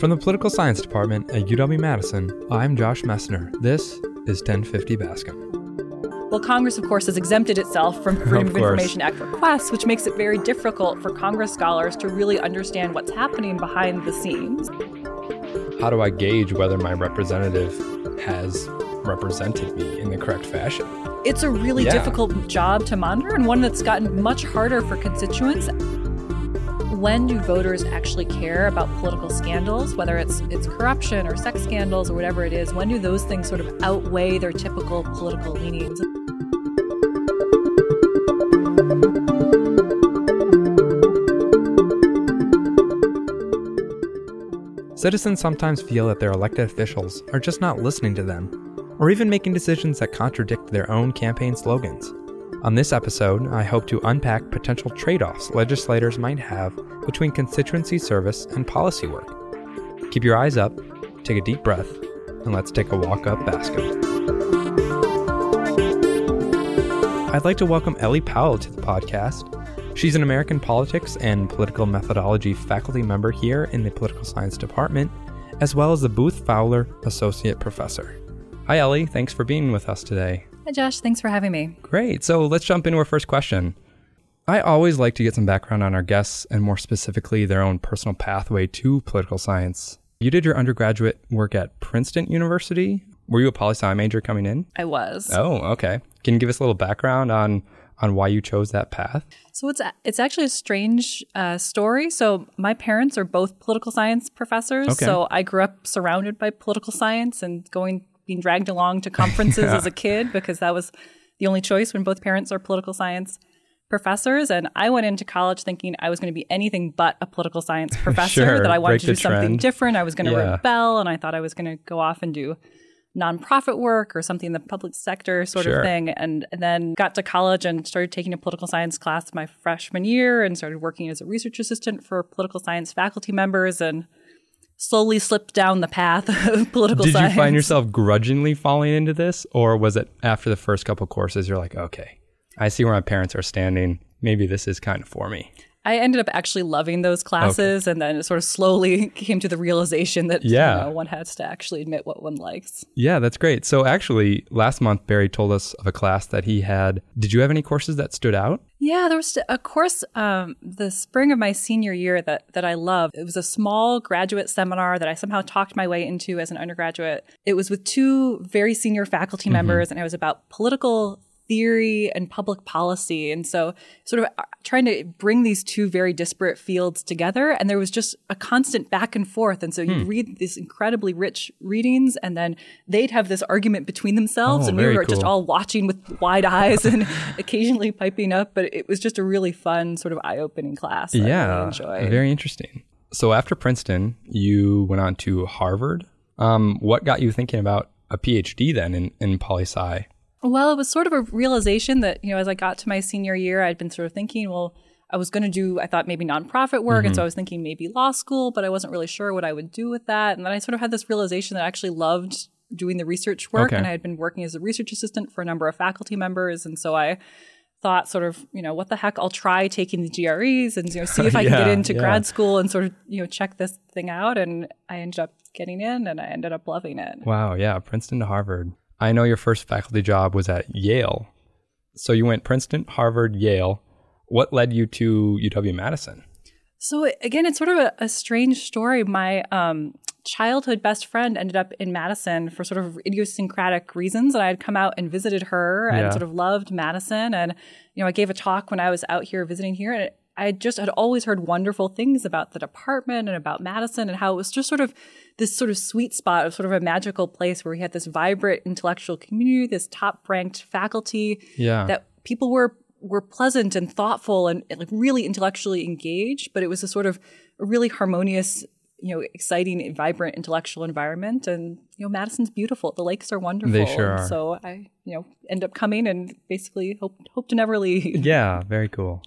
From the Political Science Department at UW Madison, I'm Josh Messner. This is 1050 Bascom. Well, Congress, of course, has exempted itself from Freedom Of of. Information Act requests, which makes it very difficult for Congress scholars to really understand what's happening behind the scenes. How do I gauge whether my representative has represented me in the correct fashion? It's a really Yeah. difficult job to monitor and one that's gotten much harder for constituents. When do voters actually care about political scandals, whether it's it's corruption or sex scandals or whatever it is? When do those things sort of outweigh their typical political leanings? Citizens sometimes feel that their elected officials are just not listening to them, or even making decisions that contradict their own campaign slogans. On this episode, I hope to unpack potential trade offs legislators might have between constituency service and policy work. Keep your eyes up, take a deep breath, and let's take a walk up Bascom. I'd like to welcome Ellie Powell to the podcast. She's an American politics and political methodology faculty member here in the political science department, as well as the Booth Fowler Associate Professor. Hi, Ellie. Thanks for being with us today. Hi, Josh. Thanks for having me. Great. So let's jump into our first question. I always like to get some background on our guests and more specifically their own personal pathway to political science. You did your undergraduate work at Princeton University. Were you a poli sci major coming in? I was. Oh, okay. Can you give us a little background on on why you chose that path? So it's it's actually a strange uh, story. So my parents are both political science professors. Okay. So I grew up surrounded by political science and going being dragged along to conferences Yeah. as a kid because that was the only choice when both parents are political science professors. And I went into college thinking I was going to be anything but a political science professor. Sure, that I wanted to do something trend. different. I was going to Yeah. rebel, and I thought I was going to go off and do nonprofit work or something in the public sector sort Sure. of thing and, and then got to college and started taking a political science class my freshman year and started working as a research assistant for political science faculty members and slowly slipped down the path of political science. Did science. you find yourself grudgingly falling into this, or was it after the first couple courses you're like, okay, I see where my parents are standing. Maybe this is kind of for me. I ended up actually loving those classes and then it sort of slowly came to the realization that Yeah. you know, one has to actually admit what one likes. Yeah, that's great. So actually, last month Barry told us of a class that he had. Did you have any courses that stood out? Yeah, there was a course um, the spring of my senior year that that I loved. It was a small graduate seminar that I somehow talked my way into as an undergraduate. It was with two very senior faculty members, and it was about political theory and public policy, and so sort of uh, trying to bring these two very disparate fields together. And there was just a constant back and forth, and so you'd read these incredibly rich readings, and then they'd have this argument between themselves, Oh, and we were just all watching with wide eyes and occasionally piping up, but it was just a really fun, sort of eye opening class. that I yeah, really very interesting. So after Princeton, you went on to Harvard. Um, what got you thinking about a PhD then in, in poli sci? Well, it was sort of a realization that, you know, as I got to my senior year, I'd been sort of thinking, well, I was going to do, I thought maybe nonprofit work. Mm-hmm. And so I was thinking maybe law school, but I wasn't really sure what I would do with that. And then I sort of had this realization that I actually loved doing the research work. Okay. And I had been working as a research assistant for a number of faculty members. And so I thought sort of, you know, what the heck, I'll try taking the GREs and, you know, see if I can get into yeah. grad school and sort of, you know, check this thing out. And I ended up getting in and I ended up loving it. Wow, yeah, Princeton to Harvard. I know your first faculty job was at Yale. So you went Princeton, Harvard, Yale. What led you to UW Madison? So again, it's sort of a, a strange story. My um, childhood best friend ended up in Madison for sort of idiosyncratic reasons, and I had come out and visited her and Yeah. sort of loved Madison. And you know, I gave a talk when I was out here visiting here, and I just had always heard wonderful things about the department and about Madison and how it was just sort of this sort of sweet spot of sort of a magical place where we had this vibrant intellectual community, this top ranked faculty Yeah. that people were were pleasant and thoughtful and, and, like really intellectually engaged, but it was a sort of a really harmonious, you know, exciting, vibrant intellectual environment. And you know, Madison's beautiful. The lakes are wonderful. They sure are. So I, you know, end up coming and basically hope hope to never leave. Yeah, very cool.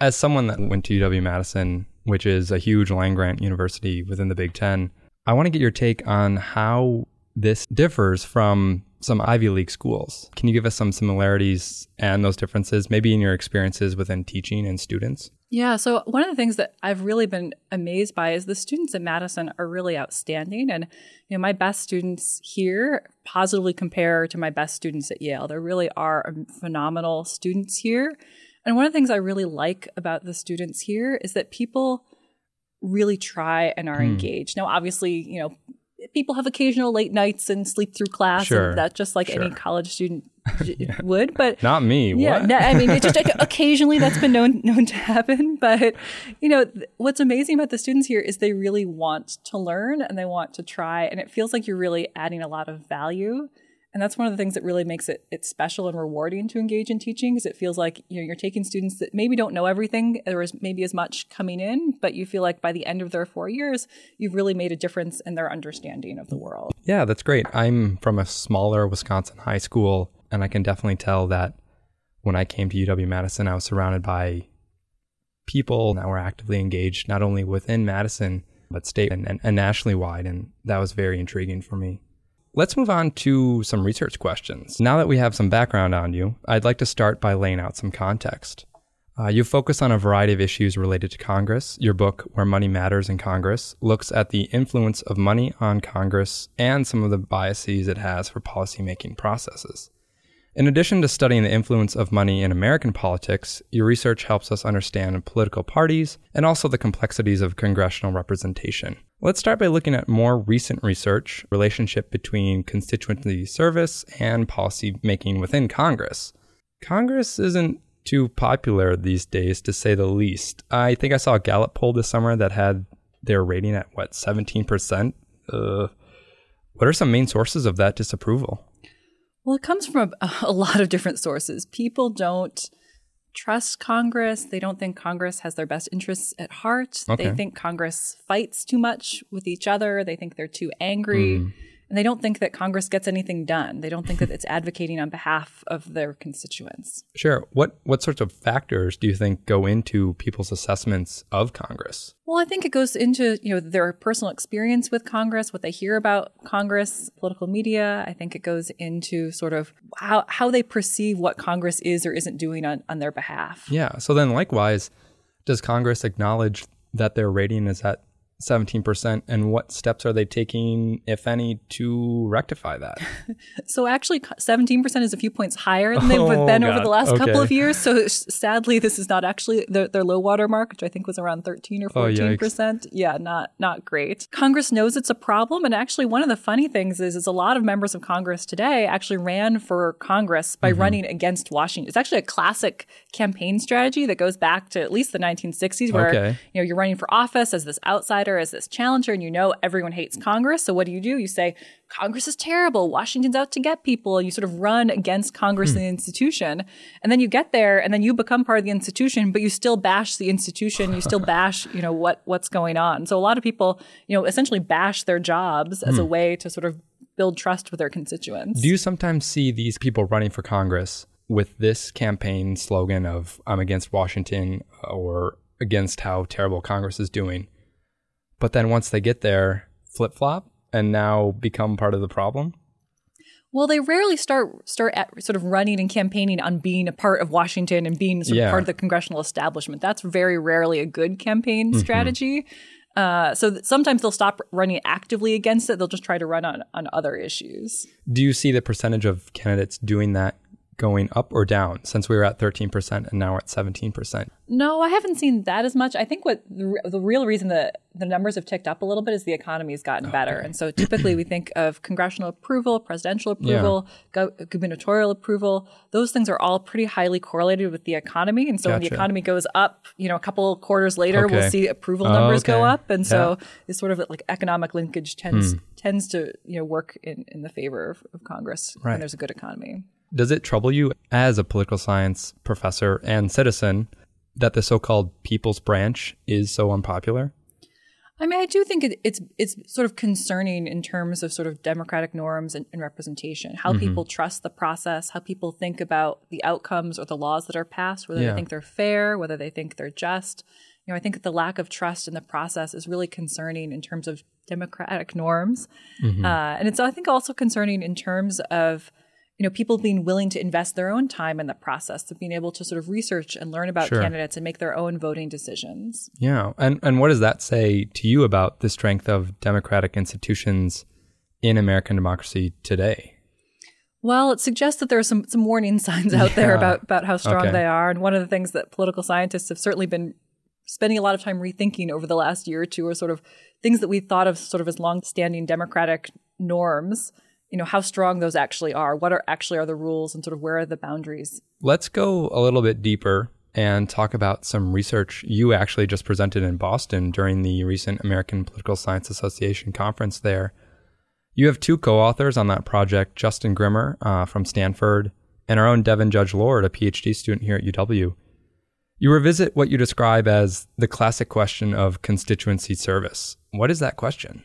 As someone that went to UW Madison, which is a huge land grant university within the Big Ten, I want to get your take on how this differs from some Ivy League schools. Can you give us some similarities and those differences, maybe in your experiences within teaching and students? Yeah. So one of the things that I've really been amazed by is the students at Madison are really outstanding. And, you know, my best students here positively compare to my best students at Yale. There really are um, phenomenal students here. And one of the things I really like about the students here is that people really try and are hmm. engaged. Now, obviously, you know, people have occasional late nights and sleep through class sure. and that just like sure. any college student yeah. would but not me yeah no, i mean it's just like, occasionally that's been known known to happen but you know what's amazing about the students here is they really want to learn and they want to try and it feels like you're really adding a lot of value and that's one of the things that really makes it it special and rewarding to engage in teaching because it feels like you know you're taking students that maybe don't know everything or is maybe as much coming in but you feel like by the end of their four years you've really made a difference in their understanding of the world. Yeah that's great. I'm from a smaller wisconsin high school and i can definitely tell that when i came to uw madison i was surrounded by people that were actively engaged not only within madison but state and, and, and nationally wide and that was very intriguing for me Let's move on to some research questions. Now that we have some background on you, I'd like to start by laying out some context. Uh, you focus on a variety of issues related to Congress. Your book, Where Money Matters in Congress, looks at the influence of money on Congress and some of the biases it has for policymaking processes. In addition to studying the influence of money in American politics, your research helps us understand political parties and also the complexities of congressional representation. Let's start by looking at more recent research, relationship between constituency service and policy making within Congress. Congress isn't too popular these days, to say the least. I think I saw a Gallup poll this summer that had their rating at what, 17%? Uh, what are some main sources of that disapproval? Well, it comes from a, a lot of different sources. People don't trust Congress. They don't think Congress has their best interests at heart. Okay. They think Congress fights too much with each other. They think they're too angry. Mm and they don't think that Congress gets anything done. They don't think that it's advocating on behalf of their constituents. Sure. What what sorts of factors do you think go into people's assessments of Congress? Well, I think it goes into, you know, their personal experience with Congress, what they hear about Congress, political media. I think it goes into sort of how how they perceive what Congress is or isn't doing on, on their behalf. Yeah. So then likewise, does Congress acknowledge that their rating is at 17% and what steps are they taking if any to rectify that so actually 17% is a few points higher than they've oh, been God. over the last okay. couple of years so sadly this is not actually their, their low water mark which i think was around 13 or 14% oh, yeah not not great congress knows it's a problem and actually one of the funny things is is a lot of members of congress today actually ran for congress by mm-hmm. running against washington it's actually a classic campaign strategy that goes back to at least the 1960s where okay. you know you're running for office as this outsider as this challenger and you know everyone hates Congress. So what do you do? You say, Congress is terrible. Washington's out to get people. And you sort of run against Congress hmm. and the institution. And then you get there and then you become part of the institution, but you still bash the institution. You still bash, you know, what what's going on. So a lot of people, you know, essentially bash their jobs as hmm. a way to sort of build trust with their constituents. Do you sometimes see these people running for Congress with this campaign slogan of I'm against Washington or against how terrible Congress is doing? But then once they get there, flip flop and now become part of the problem? Well, they rarely start start at sort of running and campaigning on being a part of Washington and being sort yeah. of part of the congressional establishment. That's very rarely a good campaign mm-hmm. strategy. Uh, so th- sometimes they'll stop running actively against it. They'll just try to run on on other issues. Do you see the percentage of candidates doing that going up or down since we were at 13% and now we're at 17%? No, I haven't seen that as much. I think what the, real reason that the numbers have ticked up a little bit is the economy has gotten okay. better. And so typically we think of congressional approval, presidential approval, yeah. gubernatorial approval. Those things are all pretty highly correlated with the economy. And so gotcha. when the economy goes up, you know, a couple quarters later, okay. we'll see approval numbers okay. go up. And so yeah. it's sort of like economic linkage tends hmm. tends to, you know, work in, in the favor of, of Congress right. when there's a good economy. Does it trouble you as a political science professor and citizen that the so-called people's branch is so unpopular? I mean, I do think it, it's it's sort of concerning in terms of sort of democratic norms and, and representation, how mm-hmm. people trust the process, how people think about the outcomes or the laws that are passed, whether yeah. they think they're fair, whether they think they're just. You know, I think the lack of trust in the process is really concerning in terms of democratic norms, mm-hmm. uh, and it's I think also concerning in terms of you know, people being willing to invest their own time in the process of being able to sort of research and learn about Sure. candidates and make their own voting decisions. Yeah. And and what does that say to you about the strength of democratic institutions in American democracy today? Well, it suggests that there are some, some warning signs out there about, about how strong Okay. they are. And one of the things that political scientists have certainly been spending a lot of time rethinking over the last year or two are sort of things that we thought of sort of as long-standing democratic norms, you know, how strong those actually are, what are actually are the rules and sort of where are the boundaries. Let's go a little bit deeper and talk about some research you actually just presented in Boston during the recent American Political Science Association conference there. You have two co authors on that project Justin Grimmer uh, from Stanford and our own Devin Judge Lord, a PhD student here at UW. You revisit what you describe as the classic question of constituency service. What is that question?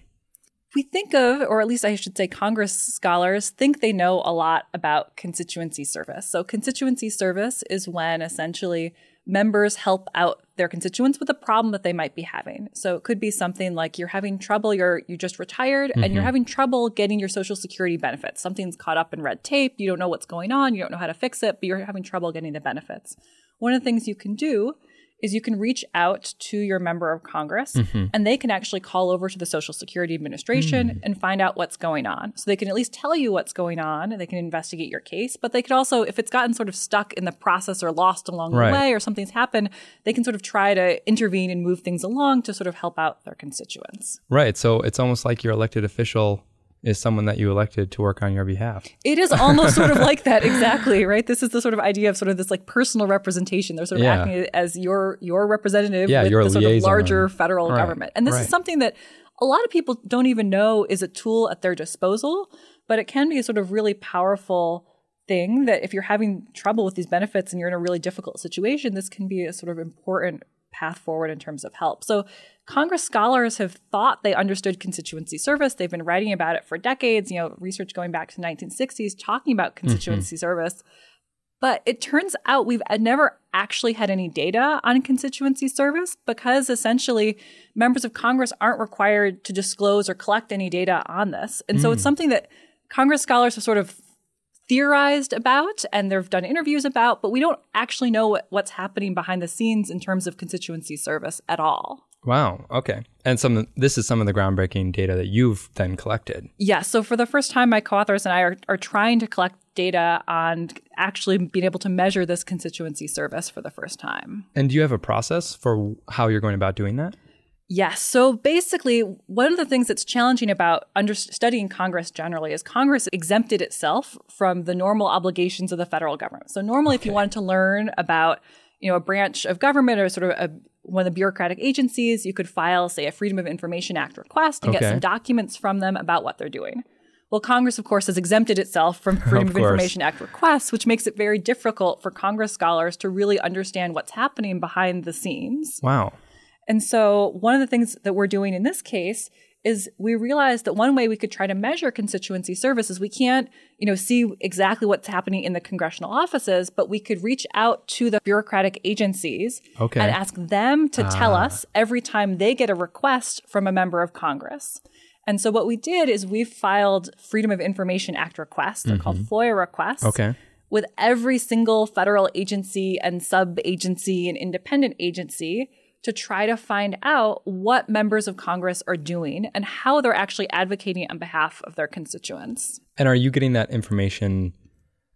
We think of, or at least I should say, Congress scholars think they know a lot about constituency service. So, constituency service is when essentially members help out their constituents with a problem that they might be having. So, it could be something like you're having trouble, you're you just retired, and you're mm-hmm. having trouble getting your Social Security benefits. Something's caught up in red tape. You don't know what's going on. You don't know how to fix it, but you're having trouble getting the benefits. One of the things you can do is you can reach out to your member of Congress mm-hmm. and they can actually call over to the Social Security Administration mm. and find out what's going on. So they can at least tell you what's going on and they can investigate your case. But they could also, if it's gotten sort of stuck in the process or lost along Right. the way or something's happened, they can sort of try to intervene and move things along to sort of help out their constituents. Right. So it's almost like your elected official is someone that you elected to work on your behalf. It is almost sort of like that, exactly, right? This is the sort of idea of sort of this like personal representation. They're sort of Yeah. acting as your your representative Yeah, with your the sort of larger federal Right, government. And this right. is something that a lot of people don't even know is a tool at their disposal, but it can be a sort of really powerful thing that if you're having trouble with these benefits and you're in a really difficult situation, this can be a sort of important path forward in terms of help. So Congress scholars have thought they understood constituency service. They've been writing about it for decades, you know, research going back to the 1960s talking about mm-hmm. constituency service. But it turns out we've uh, never actually had any data on constituency service because essentially members of Congress aren't required to disclose or collect any data on this. And so it's mm. something that Congress scholars have sort of theorized about and they've done interviews about, but we don't actually know what, what's happening behind the scenes in terms of constituency service at all. Wow. Okay. And some this is some of the groundbreaking data that you've then collected. Yeah. So for the first time, my co-authors and I are, are trying to collect data on actually being able to measure this constituency service for the first time. And do you have a process for how you're going about doing that? Yes. So basically, one of the things that's challenging about under studying Congress generally is Congress exempted itself from the normal obligations of the federal government. So normally, if you wanted to learn about you know a branch of government or sort of a, one of the bureaucratic agencies, you could file, say, a Freedom of Information Act request and Okay. get some documents from them about what they're doing. Well, Congress, of course, has exempted itself from Freedom Of of. Information Act requests, which makes it very difficult for Congress scholars to really understand what's happening behind the scenes. Wow. And so, one of the things that we're doing in this case is we realized that one way we could try to measure constituency service is we can't, you know, see exactly what's happening in the congressional offices, but we could reach out to the bureaucratic agencies Okay. and ask them to tell ah. us every time they get a request from a member of Congress. And so what we did is we filed Freedom of Information Act requests, they're called mm-hmm. FOIA requests Okay. with every single federal agency and sub agency and independent agency to try to find out what members of Congress are doing and how they're actually advocating on behalf of their constituents. And are you getting that information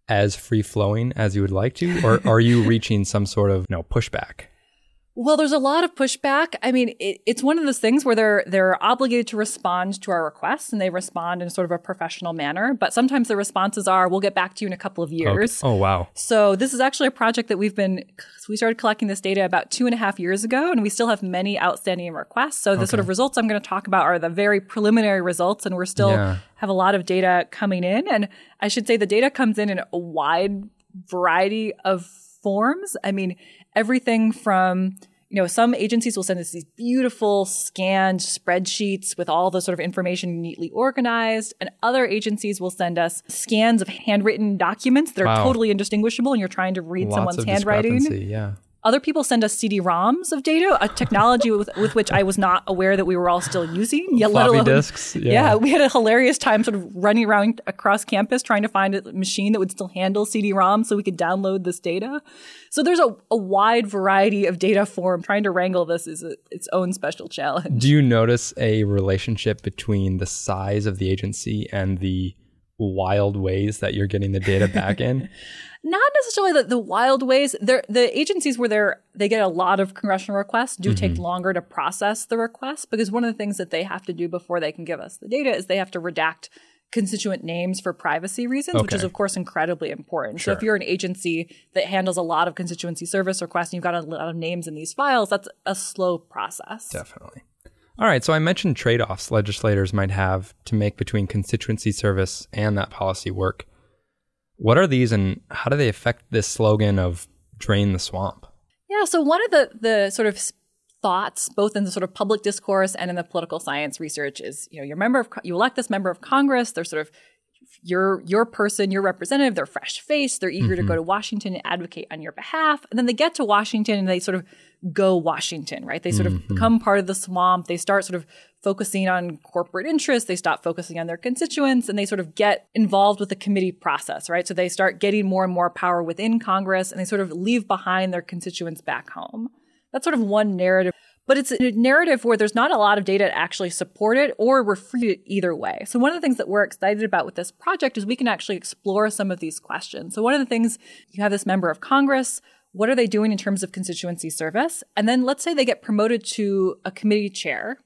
as free flowing as you would like to, or are you reaching some sort of no pushback? Well, there's a lot of pushback. I mean, it, it's one of those things where they're they're obligated to respond to our requests, and they respond in sort of a professional manner. But sometimes the responses are, "We'll get back to you in a couple of years." Oh wow. So this is actually a project that we've been we started collecting this data about two and a half years ago, and we still have many outstanding requests. So the sort of results I'm going to talk about are the very preliminary results, and we're still Yeah. have a lot of data coming in. And I should say the data comes in in a wide variety of forms. I mean, everything from you know, some agencies will send us these beautiful scanned spreadsheets with all the sort of information neatly organized, and other agencies will send us scans of handwritten documents that are Wow. totally indistinguishable, and you're trying to read Lots someone's handwriting. Yeah. Other people send us CD-ROMs of data, a technology with, with which I was not aware that we were all still using. Yet, Floppy alone, disks. Yeah. yeah, we had a hilarious time sort of running around across campus trying to find a machine that would still handle CD-ROM so we could download this data. So there's a, a wide variety of data form. Trying to wrangle this is a, its own special challenge. Do you notice a relationship between the size of the agency and the wild ways that you're getting the data back in? not necessarily the, the wild ways. They're, the agencies where they're they get a lot of congressional requests do mm-hmm. take longer to process the requests because one of the things that they have to do before they can give us the data is they have to redact constituent names for privacy reasons, okay. which is of course incredibly important. Sure. So if you're an agency that handles a lot of constituency service requests and you've got a lot of names in these files, that's a slow process. Definitely. All right, so I mentioned trade offs legislators might have to make between constituency service and that policy work. What are these and how do they affect this slogan of drain the swamp? Yeah, so one of the the sort of thoughts both in the sort of public discourse and in the political science research is, you know, you're member of you elect this member of Congress, they're sort of your your person, your representative, they're fresh faced, they're eager mm-hmm. to go to Washington and advocate on your behalf. And then they get to Washington and they sort of go Washington, right? They sort of mm-hmm. become part of the swamp. They start sort of focusing on corporate interests. They stop focusing on their constituents and they sort of get involved with the committee process, right? So they start getting more and more power within Congress and they sort of leave behind their constituents back home. That's sort of one narrative. But it's a narrative where there's not a lot of data to actually support it or refute it either way. So one of the things that we're excited about with this project is we can actually explore some of these questions. So one of the things you have this member of Congress what are they doing in terms of constituency service? And then let's say they get promoted to a committee chair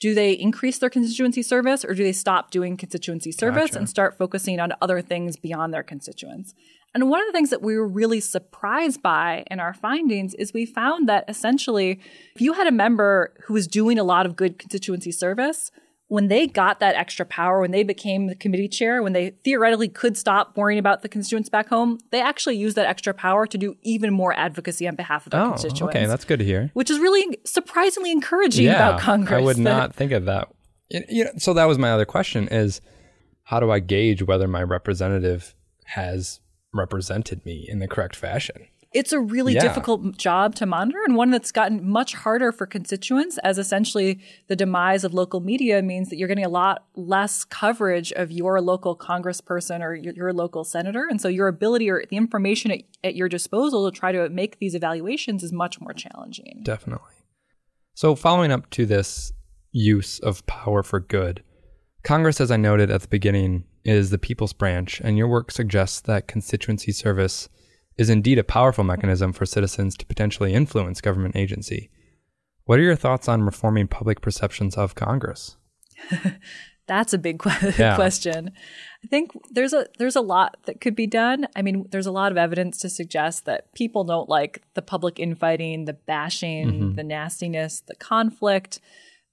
do they increase their constituency service or do they stop doing constituency service gotcha. and start focusing on other things beyond their constituents? And one of the things that we were really surprised by in our findings is we found that essentially, if you had a member who was doing a lot of good constituency service, when they got that extra power, when they became the committee chair, when they theoretically could stop worrying about the constituents back home, they actually used that extra power to do even more advocacy on behalf of their oh, constituents. Okay, that's good to hear. Which is really surprisingly encouraging yeah, about Congress. I would not think of that. You know, so that was my other question: is how do I gauge whether my representative has represented me in the correct fashion? it's a really yeah. difficult job to monitor and one that's gotten much harder for constituents as essentially the demise of local media means that you're getting a lot less coverage of your local congressperson or your, your local senator. And so your ability or the information at, at your disposal to try to make these evaluations is much more challenging. Definitely. So following up to this use of power for good, Congress, as I noted at the beginning, is the people's branch, and your work suggests that constituency service is indeed a powerful mechanism for citizens to potentially influence government agency. What are your thoughts on reforming public perceptions of Congress? That's a big que- yeah. question. I think there's a there's a lot that could be done. I mean, there's a lot of evidence to suggest that people don't like the public infighting, the bashing, mm-hmm. the nastiness, the conflict.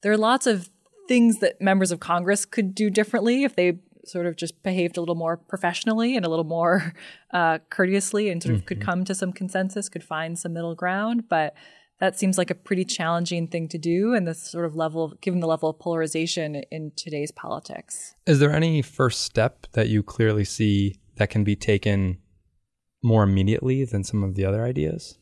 There are lots of things that members of Congress could do differently if they sort of just behaved a little more professionally and a little more uh, courteously and sort of mm-hmm. could come to some consensus, could find some middle ground. But that seems like a pretty challenging thing to do and this sort of level of given the level of polarization in today's politics. Is there any first step that you clearly see that can be taken more immediately than some of the other ideas?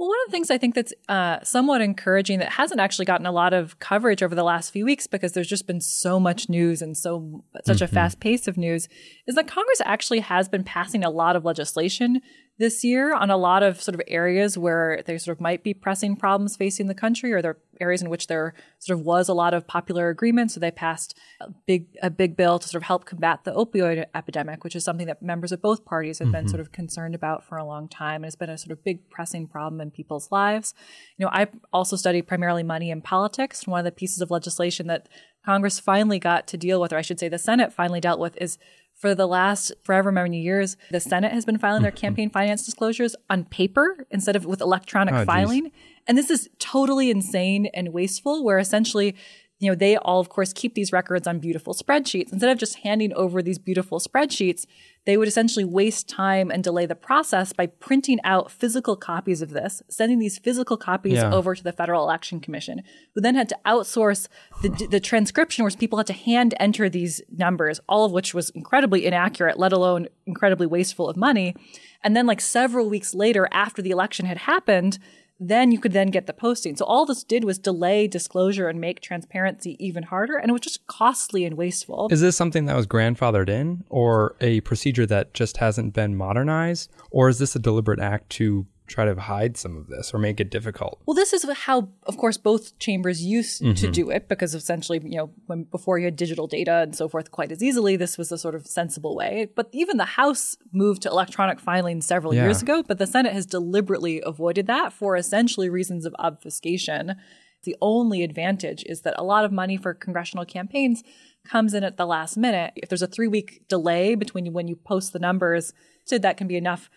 Well, one of the things I think that's uh, somewhat encouraging that hasn't actually gotten a lot of coverage over the last few weeks because there's just been so much news and so such mm-hmm. a fast pace of news is that Congress actually has been passing a lot of legislation this year on a lot of sort of areas where there sort of might be pressing problems facing the country or there are areas in which there sort of was a lot of popular agreement. So they passed a big a big bill to sort of help combat the opioid epidemic, which is something that members of both parties have mm-hmm. been sort of concerned about for a long time. And it's been a sort of big pressing problem in people's lives. You know, I also study primarily money and politics. One of the pieces of legislation that Congress finally got to deal with, or I should say the Senate finally dealt with, is for the last forever many years, the Senate has been filing their campaign finance disclosures on paper instead of with electronic oh, filing. Geez. And this is totally insane and wasteful, where essentially you know, they all, of course, keep these records on beautiful spreadsheets. Instead of just handing over these beautiful spreadsheets, they would essentially waste time and delay the process by printing out physical copies of this, sending these physical copies Yeah. over to the Federal Election Commission, who then had to outsource the, the transcription, where people had to hand enter these numbers, all of which was incredibly inaccurate, let alone incredibly wasteful of money. And then, like several weeks later, after the election had happened, then you could then get the posting. So all this did was delay disclosure and make transparency even harder, and it was just costly and wasteful. Is this something that was grandfathered in or a procedure that just hasn't been modernized? Or is this a deliberate act to try to hide some of this or make it difficult? Well, this is how, of course, both chambers used to mm-hmm. do it because essentially, you know, when before you had digital data and so forth quite as easily, this was a sort of sensible way. But even the House moved to electronic filing several Yeah. years ago, but the Senate has deliberately avoided that for essentially reasons of obfuscation. The only advantage is that a lot of money for congressional campaigns comes in at the last minute. If there's a three week delay between when you post the numbers, so that can be enough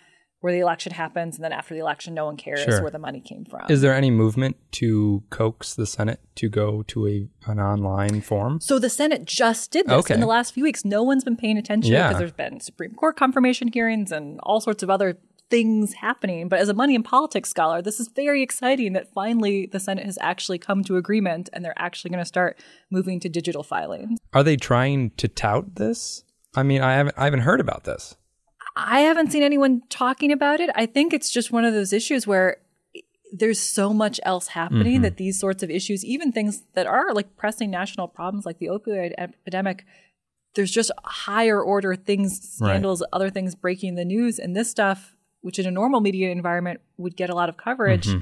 where the election happens and then after the election no one cares Sure. where the money came from. Is there any movement to coax the Senate to go to a an online form? So the Senate just did this Okay. in the last few weeks. No one's been paying attention Yeah. because there's been Supreme Court confirmation hearings and all sorts of other things happening. But as a money and politics scholar, this is very exciting that finally the Senate has actually come to agreement and they're actually going to start moving to digital filings. Are they trying to tout this? I mean, I haven't I haven't heard about this. I haven't seen anyone talking about it. I think it's just one of those issues where there's so much else happening mm-hmm. that these sorts of issues, even things that are like pressing national problems like the opioid epidemic, there's just higher order things, Right. scandals, other things breaking the news. And this stuff, which in a normal media environment would get a lot of coverage, mm-hmm.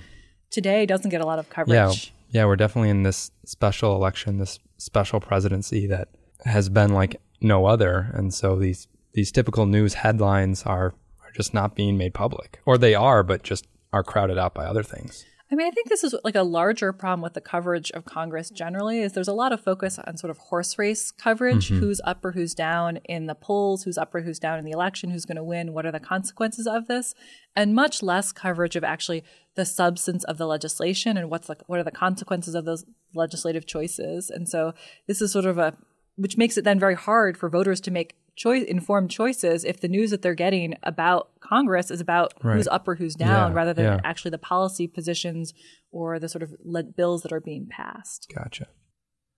today doesn't get a lot of coverage. Yeah, yeah, we're definitely in this special election, this special presidency that has been like no other, and so these these typical news headlines are are just not being made public, or they are, but just are crowded out by other things. I mean, I think this is like a larger problem with the coverage of Congress generally is there's a lot of focus on sort of horse race coverage, mm-hmm. who's up or who's down in the polls, who's up or who's down in the election, who's going to win, what are the consequences of this, and much less coverage of actually the substance of the legislation and what's like what are the consequences of those legislative choices. And so this is sort of a which makes it then very hard for voters to make choice informed choices if the news that they're getting about Congress is about who's up or who's down Yeah, rather than yeah. actually the policy positions or the sort of le- bills that are being passed. Gotcha.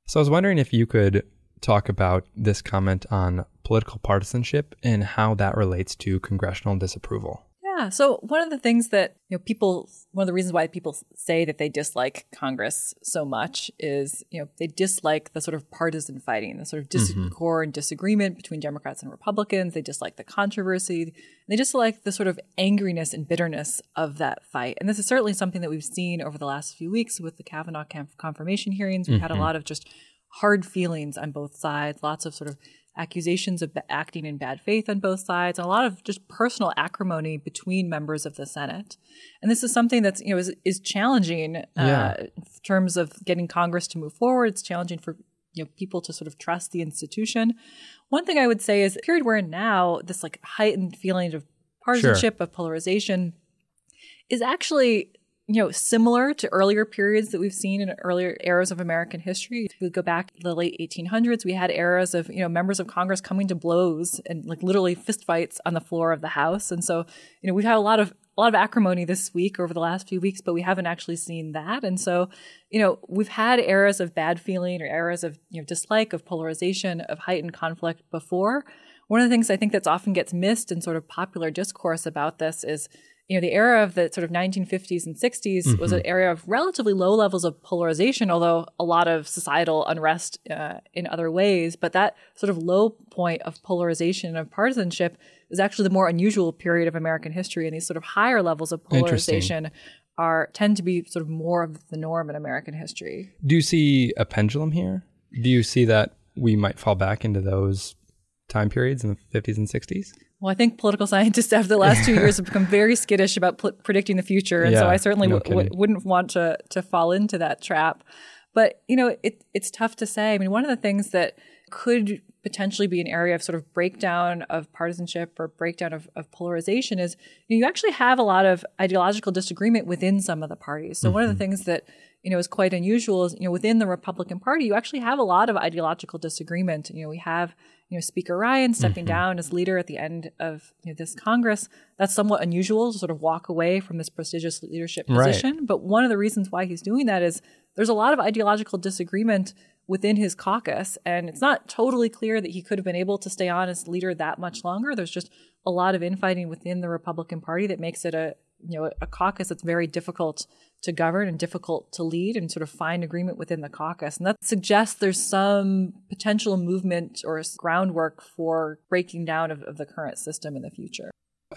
So I was wondering if you could talk about this comment on political partisanship and how that relates to congressional disapproval. Yeah. So one of the things that you know people one of the reasons why people say that they dislike Congress so much is you know they dislike the sort of partisan fighting, the sort of discord mm-hmm. and disagreement between Democrats and Republicans. They dislike the controversy. They dislike the sort of angriness and bitterness of that fight. And this is certainly something that we've seen over the last few weeks with the Kavanaugh conf- confirmation hearings. We've had a mm-hmm. lot of just hard feelings on both sides, lots of sort of accusations of acting in bad faith on both sides, and a lot of just personal acrimony between members of the Senate. And this is something that's you know is, is challenging uh, Yeah. in terms of getting Congress to move forward. It's challenging for you know people to sort of trust the institution. One thing I would say is the period we're in now, this like heightened feeling of partisanship, of polarization, is actually you know similar to earlier periods that we've seen in earlier eras of American history. If we go back to the late 1800s, we had eras of you know members of Congress coming to blows and like literally fistfights on the floor of the House. And so you know we've had a lot of a lot of acrimony this week over the last few weeks, but we haven't actually seen that. And so you know we've had eras of bad feeling or eras of you know dislike, of polarization, of heightened conflict before. One of the things I think that's often gets missed in sort of popular discourse about this is you know, the era of the sort of 1950s and 60s was an era of relatively low levels of polarization, although a lot of societal unrest uh, in other ways. But that sort of low point of polarization and of partisanship is actually the more unusual period of American history. And these sort of higher levels of polarization are tend to be sort of more of the norm in American history. Do you see a pendulum here? Do you see that we might fall back into those time periods in the 50s and 60s? Well, I think political scientists after the last two years have become very skittish about pl- predicting the future, and so I certainly no w- w- wouldn't want to to fall into that trap. But you know, it it's tough to say. I mean, one of the things that could potentially be an area of sort of breakdown of partisanship or breakdown of, of polarization is you, know, you actually have a lot of ideological disagreement within some of the parties. So mm-hmm. one of the things that you know is quite unusual is you know within the Republican Party you actually have a lot of ideological disagreement. You know we have you know Speaker Ryan stepping mm-hmm. down as leader at the end of you know, this Congress. That's somewhat unusual to sort of walk away from this prestigious leadership position. Right. But one of the reasons why he's doing that is there's a lot of ideological disagreement within his caucus. And it's not totally clear that he could have been able to stay on as leader that much longer. There's just a lot of infighting within the Republican Party that makes it a you know a caucus that's very difficult to govern and difficult to lead and sort of find agreement within the caucus. And that suggests there's some potential movement or groundwork for breaking down of, of the current system in the future.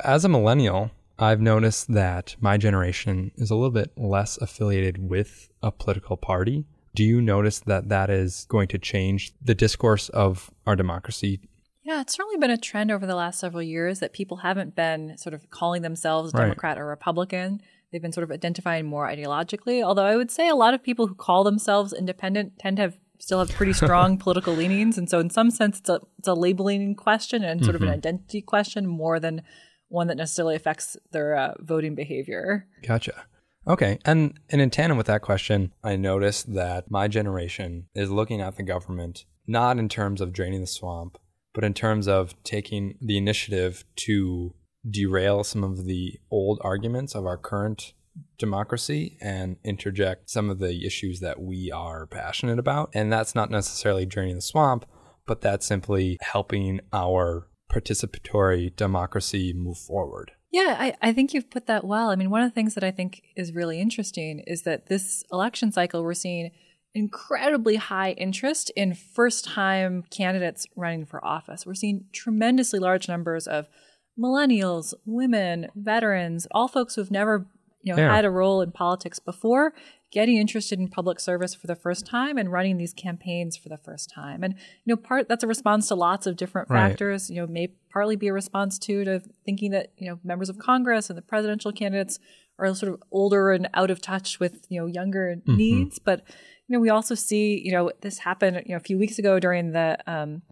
As a millennial, I've noticed that my generation is a little bit less affiliated with a political party. Do you notice that that is going to change the discourse of our democracy? Yeah, it's certainly been a trend over the last several years that people haven't been sort of calling themselves right. Democrat or Republican. They've been sort of identifying more ideologically. Although I would say a lot of people who call themselves independent tend to have still have pretty strong political leanings, and so in some sense, it's a it's a labeling question and sort mm-hmm. of an mm-hmm. identity question more than one that necessarily affects their uh, voting behavior. Gotcha. Okay. And, and in tandem with that question, I noticed that my generation is looking at the government not in terms of draining the swamp, but in terms of taking the initiative to derail some of the old arguments of our current democracy and interject some of the issues that we are passionate about. And that's not necessarily draining the swamp, but that's simply helping our participatory democracy move forward. Yeah, I, I think you've put that well. I mean, one of the things that I think is really interesting is that this election cycle, we're seeing incredibly high interest in first time candidates running for office. We're seeing tremendously large numbers of millennials, women, veterans, all folks who've never you know, yeah. had a role in politics before, getting interested in public service for the first time and running these campaigns for the first time. And you know, part that's a response to lots of different right. factors. You know, may partly be a response to to thinking that you know members of Congress and the presidential candidates are sort of older and out of touch with you know younger mm-hmm. needs, but you know we also see you know this happened you know a few weeks ago during the um,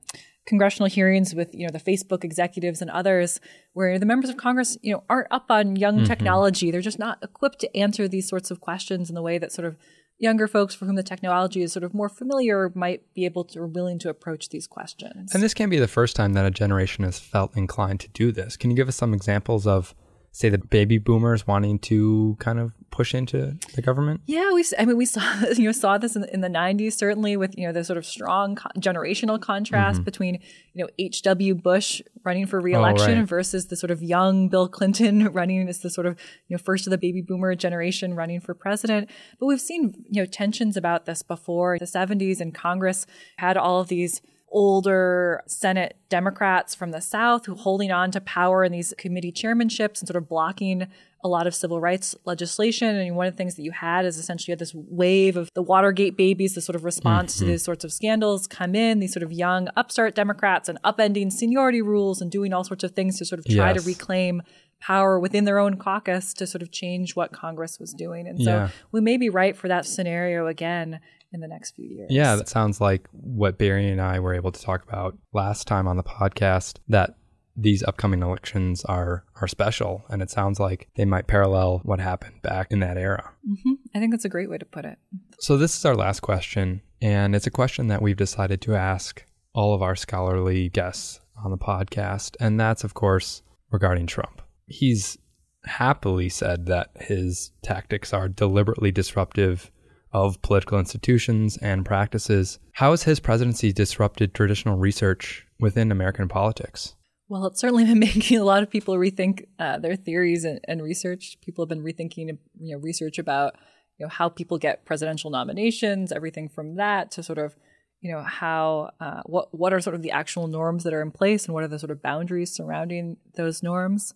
congressional hearings with you know the Facebook executives and others where the members of Congress you know aren't up on young mm-hmm. technology they're just not equipped to answer these sorts of questions in the way that sort of younger folks for whom the technology is sort of more familiar might be able to or willing to approach these questions. And this can't be the first time that a generation has felt inclined to do this. Can you give us some examples of say the baby boomers wanting to kind of push into the government? Yeah, we. I mean, we saw you know saw this in, in the '90s certainly with you know the sort of strong co- generational contrast mm-hmm. between you know H.W. Bush running for reelection oh, right. versus the sort of young Bill Clinton running as the sort of you know first of the baby boomer generation running for president. But we've seen you know tensions about this before. The '70s and Congress had all of these older Senate Democrats from the South who holding on to power in these committee chairmanships and sort of blocking a lot of civil rights legislation. And one of the things that you had is essentially you had this wave of the Watergate babies, the sort of response mm-hmm. to these sorts of scandals come in, these sort of young upstart Democrats and upending seniority rules and doing all sorts of things to sort of try yes. to reclaim power within their own caucus to sort of change what Congress was doing. And so yeah. we may be right for that scenario again in the next few years. Yeah, that sounds like what Barry and I were able to talk about last time on the podcast that these upcoming elections are are special and it sounds like they might parallel what happened back in that era. Mm-hmm. I think that's a great way to put it. So this is our last question and it's a question that we've decided to ask all of our scholarly guests on the podcast and that's of course regarding Trump. He's happily said that his tactics are deliberately disruptive of political institutions and practices. How has his presidency disrupted traditional research within American politics? Well, it's certainly been making a lot of people rethink uh, their theories and, and, research. People have been rethinking, you know, research about you know how people get presidential nominations, everything from that to sort of you know how uh, what what are sort of the actual norms that are in place and what are the sort of boundaries surrounding those norms.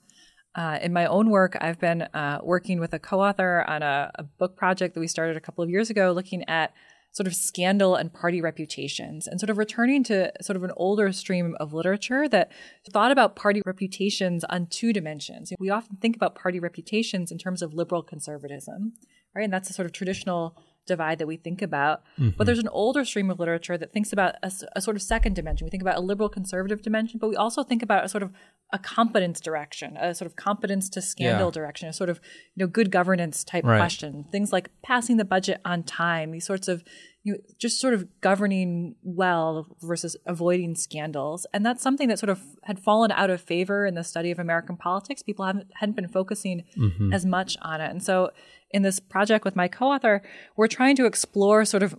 Uh, in my own work, I've been uh, working with a co author on a, a, book project that we started a couple of years ago looking at sort of scandal and party reputations and sort of returning to sort of an older stream of literature that thought about party reputations on two dimensions. We often think about party reputations in terms of liberal conservatism, right? And that's a sort of traditional divide that we think about. Mm-hmm. But there's an older stream of literature that thinks about a sort of second dimension. We think about a liberal conservative dimension, but we also think about a sort of a competence direction, a sort of competence to scandal Yeah. direction, a sort of you know good governance type Right. question. Things like passing the budget on time, these sorts of you know, just sort of governing well versus avoiding scandals. And that's something that sort of had fallen out of favor in the study of American politics. People haven't hadn't been focusing as much on it. And so in this project with my co-author, we're trying to explore sort of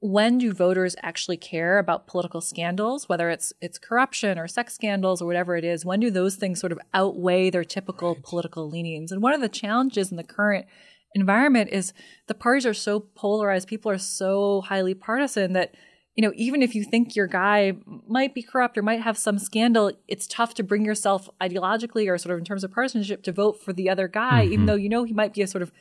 when do voters actually care about political scandals, whether it's it's corruption or sex scandals or whatever it is? When do those things sort of outweigh their typical political leanings? And one of the challenges in the current environment is the parties are so polarized, people are so highly partisan that you know, even if you think your guy might be corrupt or might have some scandal, it's tough to bring yourself ideologically or sort of in terms of partisanship to vote for the other guy, even mm-hmm. though you know he might be a sort of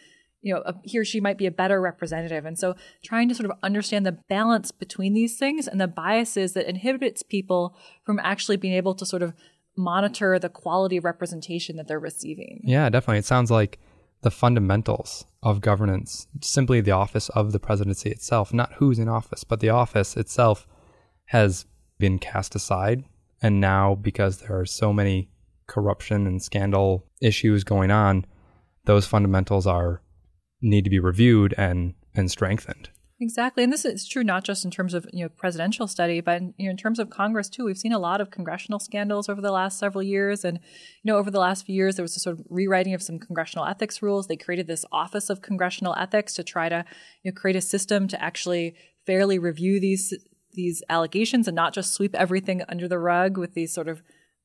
you know, a, he or she might be a better representative. And so trying to sort of understand the balance between these things and the biases that inhibits people from actually being able to sort of monitor the quality of representation that they're receiving. Yeah, definitely. It sounds like the fundamentals of governance, simply the office of the presidency itself, not who's in office, but the office itself has been cast aside. And now, because there are so many corruption and scandal issues going on, those fundamentals are need to be reviewed and and strengthened. Exactly, and this is true not just in terms of you know presidential study, but in, you know, in terms of Congress too. We've seen a lot of congressional scandals over the last several years, and you know over the last few years there was a sort of rewriting of some congressional ethics rules. They created this Office of Congressional Ethics to try to you know, create a system to actually fairly review these these allegations and not just sweep everything under the rug with these sort of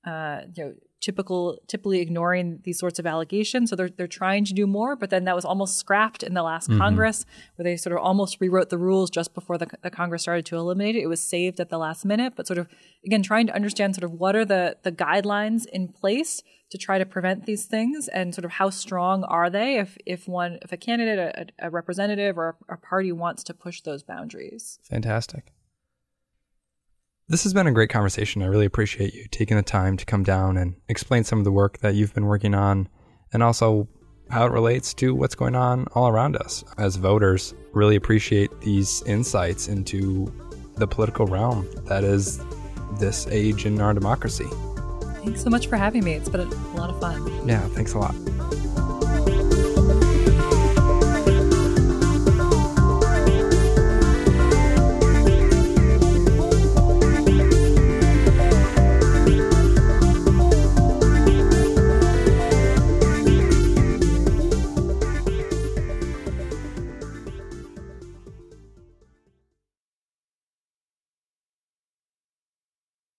uh, you know typical typically ignoring these sorts of allegations. So they're they're trying to do more, but then that was almost scrapped in the last mm-hmm. Congress, where they sort of almost rewrote the rules just before the, the Congress started to eliminate it. It was saved at the last minute, but sort of again trying to understand sort of what are the the guidelines in place to try to prevent these things, and sort of how strong are they if if one if a candidate, a, a representative, or a party wants to push those boundaries. Fantastic. This has been a great conversation. I really appreciate you taking the time to come down and explain some of the work that you've been working on and also how it relates to what's going on all around us. As voters, really appreciate these insights into the political realm that is this age in our democracy. Thanks so much for having me. It's been a lot of fun. Yeah, thanks a lot.